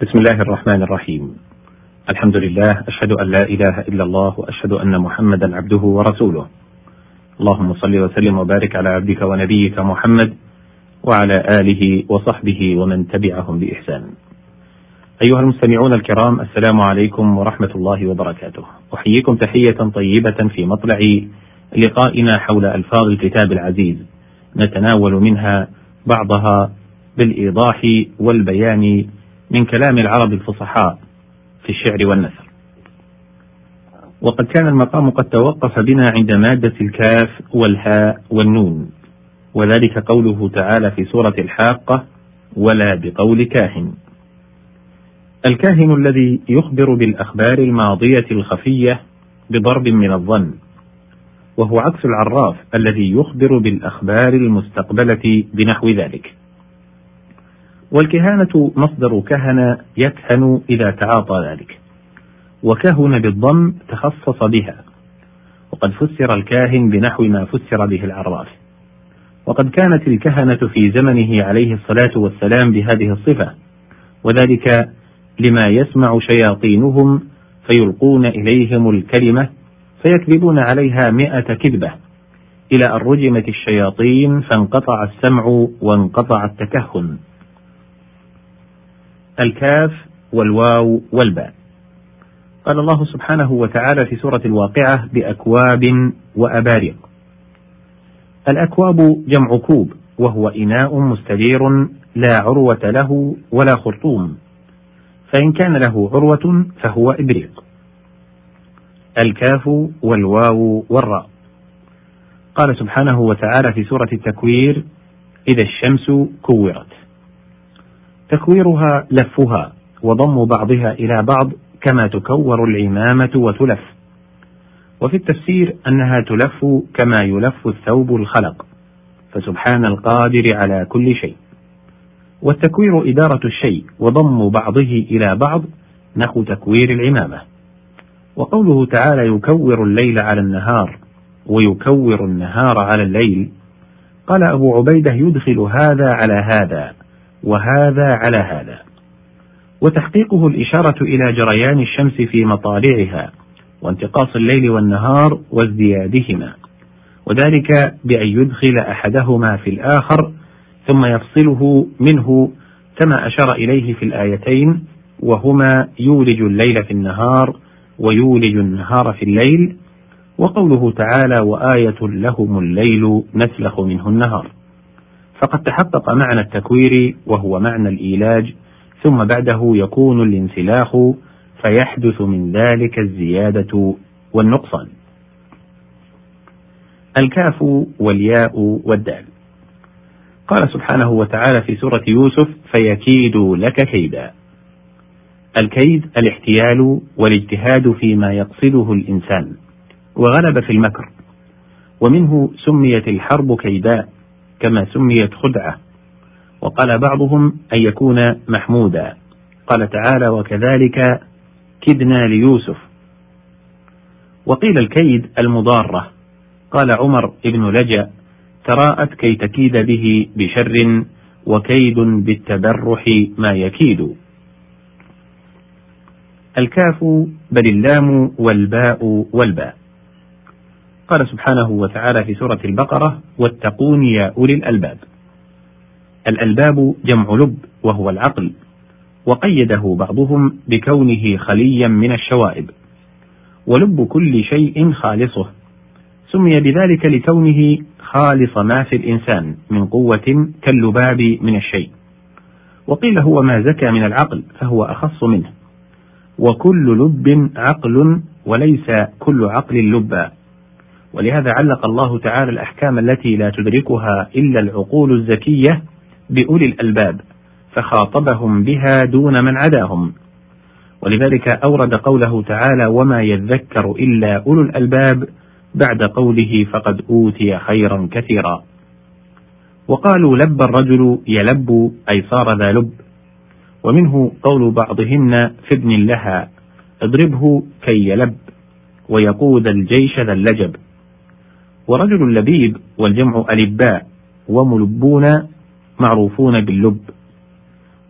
بسم الله الرحمن الرحيم. الحمد لله أشهد أن لا إله إلا الله وأشهد أن محمدا عبده ورسوله. اللهم صل وسلم وبارك على عبدك ونبيك محمد وعلى آله وصحبه ومن تبعهم بإحسان. أيها المستمعون الكرام السلام عليكم ورحمة الله وبركاته. أحييكم تحية طيبة في مطلع لقائنا حول ألفاظ الكتاب العزيز. نتناول منها بعضها بالإيضاح والبيان من كلام العرب الفصحاء في الشعر والنثر. وقد كان المقام قد توقف بنا عند مادة الكاف والهاء والنون وذلك قوله تعالى في سورة الحاقة ولا بقول كاهن الكاهن الذي يخبر بالأخبار الماضية الخفية بضرب من الظن وهو عكس العراف الذي يخبر بالأخبار المستقبلة بنحو ذلك. والكهانة مصدر كهن يكهن إذا تعاطى ذلك. وكهن بالضم تخصص بها. وقد فسر الكاهن بنحو ما فسر به العراف وقد كانت الكهنة في زمنه عليه الصلاة والسلام بهذه الصفة. وذلك لما يسمع شياطينهم فيلقون إليهم الكلمة فيكذبون عليها مئة كذبة. إلى أن رجمت الشياطين فانقطع السمع وانقطع التكهن. الكاف والواو والباء. قال الله سبحانه وتعالى في سورة الواقعة بأكواب وأبارق. الأكواب جمع كوب وهو إناء مستدير لا عروة له ولا خرطوم. فإن كان له عروة فهو إبريق. الكاف والواو والراء. قال سبحانه وتعالى في سورة التكوير إذا الشمس كورت. تكويرها لفها وضم بعضها إلى بعض كما تكور العمامة وتلف. وفي التفسير أنها تلف كما يلف الثوب الخلق. فسبحان القادر على كل شيء. والتكوير إدارة الشيء وضم بعضه إلى بعض نحو تكوير العمامة. وقوله تعالى يكور الليل على النهار ويكور النهار على الليل قال أبو عبيدة يدخل هذا على هذا. وهذا على هذا. وتحقيقه الإشارة إلى جريان الشمس في مطالعها وانتقاص الليل والنهار وازديادهما. وذلك بأن يدخل أحدهما في الآخر ثم يفصله منه كما أشار إليه في الآيتين وهما يولج الليل في النهار ويولج النهار في الليل. وقوله تعالى وآية لهم الليل نسلخ منه النهار. فقد تحقق معنى التكوير وهو معنى الإيلاج ثم بعده يكون الانسلاخ فيحدث من ذلك الزيادة والنقصان. الكاف والياء والدال. قال سبحانه وتعالى في سورة يوسف: فيكيد لك كيدا. الكيد الاحتيال والاجتهاد فيما يقصده الإنسان، وغلب في المكر، ومنه سميت الحرب كيداء كما سميت خدعة. وقال بعضهم أن يكون محمودا. قال تعالى وكذلك كدنا ليوسف. وقيل الكيد المضارة. قال عمر بن لجأ تراءت كي تكيد به بشر وكيد بالتبرح ما يكيد. الكاف بل اللام والباء والباء. قال سبحانه وتعالى في سورة البقرة واتقون يا أولي الألباب. الألباب جمع لب وهو العقل وقيده بعضهم بكونه خليا من الشوائب ولب كل شيء خالصه. سمي بذلك لكونه خالص ما في الإنسان من قوة كاللباب من الشيء. وقيل هو ما زكى من العقل فهو أخص منه. وكل لب عقل وليس كل عقل لبا. ولهذا علق الله تعالى الأحكام التي لا تدركها إلا العقول الزكية بأولي الألباب فخاطبهم بها دون من عداهم. ولذلك أورد قوله تعالى وما يذكر إلا أولو الألباب بعد قوله فقد أوتي خيرا كثيرا وقالوا لب الرجل يلب أي صار ذا لب ومنه قول بعضهن في ابن لها اضربه كي يلب ويقود الجيش ذا اللجب ورجل لبيب والجمع ألباء وملبون معروفون باللب.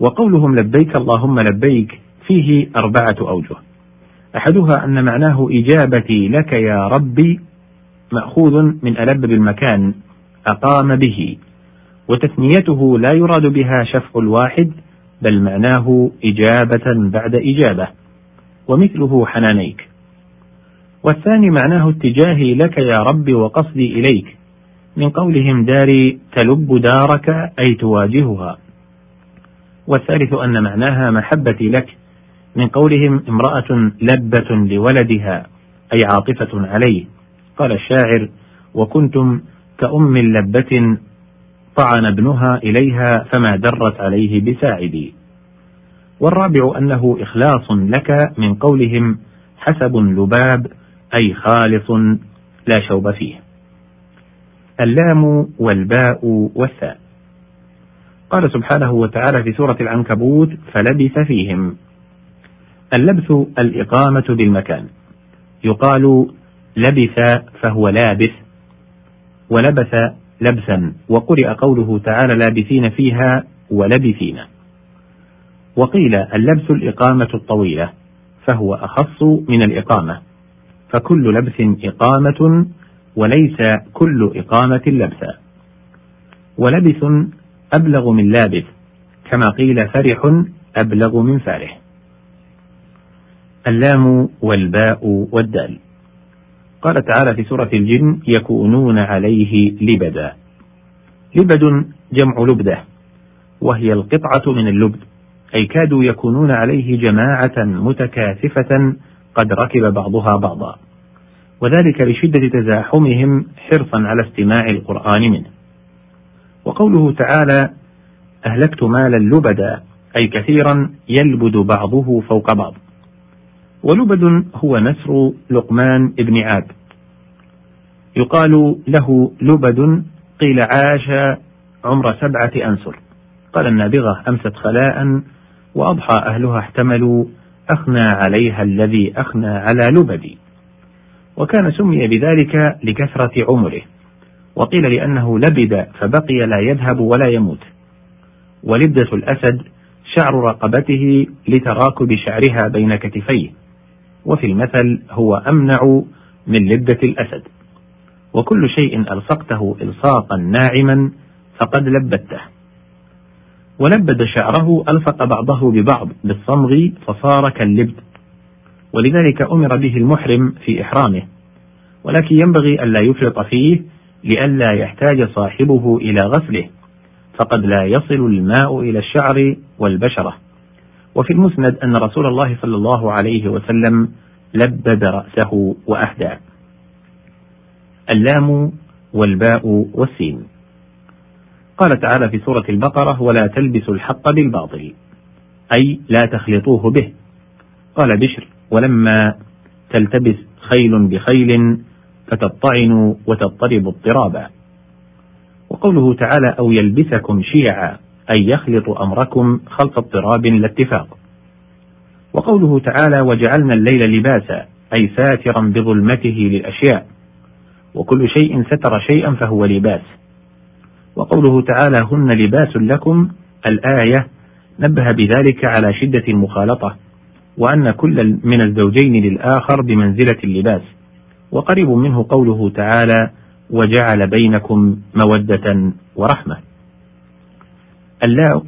وقولهم لبيك اللهم لبيك فيه أربعة أوجه. أحدها أن معناه إجابتي لك يا ربي مأخوذ من ألب بالمكان أقام به وتثنيته لا يراد بها شفع الواحد بل معناه إجابة بعد إجابة ومثله حنانيك. والثاني معناه اتجاهي لك يا رب وقصدي إليك. من قولهم داري تلب دارك أي تواجهها. والثالث أن معناها محبتي لك. من قولهم امرأة لبة لولدها أي عاطفة عليه قال الشاعر وكنتم كأم لبة طعن ابنها إليها فما درت عليه بساعدي. والرابع أنه إخلاص لك من قولهم حسب لباب أي خالص لا شوب فيه. اللام والباء والثاء. قال سبحانه وتعالى في سورة العنكبوت فلبث فيهم. اللبث الإقامة بالمكان. يقال لبث فهو لابث ولبث لبثا وقرئ قوله تعالى لابثين فيها ولبثين. وقيل اللبث الإقامة الطويلة فهو أخص من الإقامة. فكل لبث إقامة وليس كل إقامة لبثا ولبث أبلغ من لابث كما قيل فرح أبلغ من فارح اللام والباء والدال. قال تعالى في سورة الجن يكونون عليه لبدا. لبد جمع لبدة وهي القطعة من اللبد أي كادوا يكونون عليه جماعة متكاثفة قد ركب بعضها بعضا. وذلك لشدة تزاحمهم حرصا على استماع القرآن منه. وقوله تعالى أهلكت مالا لبدا أي كثيرا يلبد بعضه فوق بعض. ولبد هو نسر لقمان ابن عاد. يقال له لبد قيل عاش عمر سبعة أنسر قال النابغة أمست خلاء وأضحى أهلها احتملوا أخنى عليها الذي أخنى على لبدي. وكان سمي بذلك لكثرة عمره. وقيل لأنه لبد فبقي لا يذهب ولا يموت. ولبدة الأسد شعر رقبته لتراكب شعرها بين كتفيه. وفي المثل هو أمنع من لبدة الأسد. وكل شيء ألصقته إلصاقا ناعما فقد لبدته. ولبد شعره ألصق بعضه ببعض بالصمغ فصار كاللبد ولذلك أمر به المحرم في إحرامه. ولكن ينبغي ألا يفرط فيه لئلا يحتاج صاحبه إلى غسله. فقد لا يصل الماء إلى الشعر والبشرة. وفي المسند أن رسول الله صلى الله عليه وسلم لبد رأسه وأهدى. اللام والباء والسين. قال تعالى في سورة البقرة ولا تلبسوا الحق بالباطل أي لا تخلطوه به قال بشر ولما تلتبس خيل بخيل فتطعن وتضطرب اضطرابا وقوله تعالى أو يلبسكم شيعا أي يخلط أمركم خلط اضطراب لا اتفاق وقوله تعالى وجعلنا الليل لباسا أي ساترا بظلمته للأشياء وكل شيء ستر شيئا فهو لباس. وقوله تعالى هن لباس لكم الآية نبه بذلك على شدة المخالطة وأن كل من الزوجين للآخر بمنزلة اللباس. وقريب منه قوله تعالى وجعل بينكم مودة ورحمة.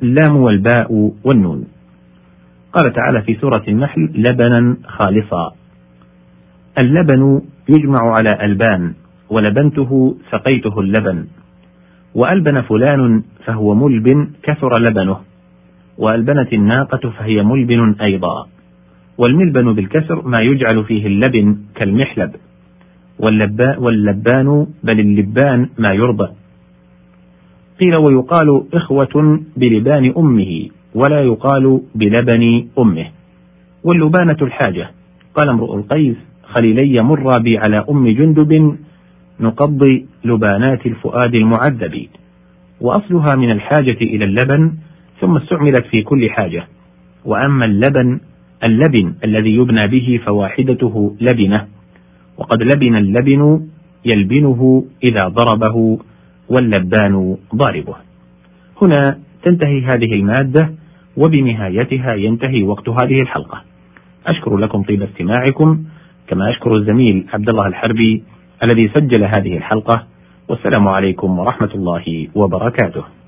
اللام والباء والنون. قال تعالى في سورة النحل لبنا خالصا. اللبن يجمع على ألبان ولبنته سقيته اللبن. وألبن فلان فهو ملبن كثر لبنه وألبنت الناقة فهي ملبن أيضا والملبن بالكسر ما يجعل فيه اللبن كالمحلب واللباء واللبان بل اللبان ما يرضى. قيل ويقال إخوة بلبان أمه ولا يقال بلبن أمه. واللبانة الحاجة. قال امرؤ القيس خليلي مر بي على أم جندب نقضي لبانات الفؤاد المعذب وأصلها من الحاجة إلى اللبن ثم استعملت في كل حاجة. وأما اللبن اللبن الذي يبنى به فواحدته لبنة. وقد لبن اللبن يلبنه إذا ضربه واللبان ضاربه. هنا تنتهي هذه المادة وبنهايتها ينتهي وقت هذه الحلقة. أشكر لكم طيب استماعكم كما أشكر الزميل عبد الله الحربي الذي سجل هذه الحلقة. والسلام عليكم ورحمة الله وبركاته.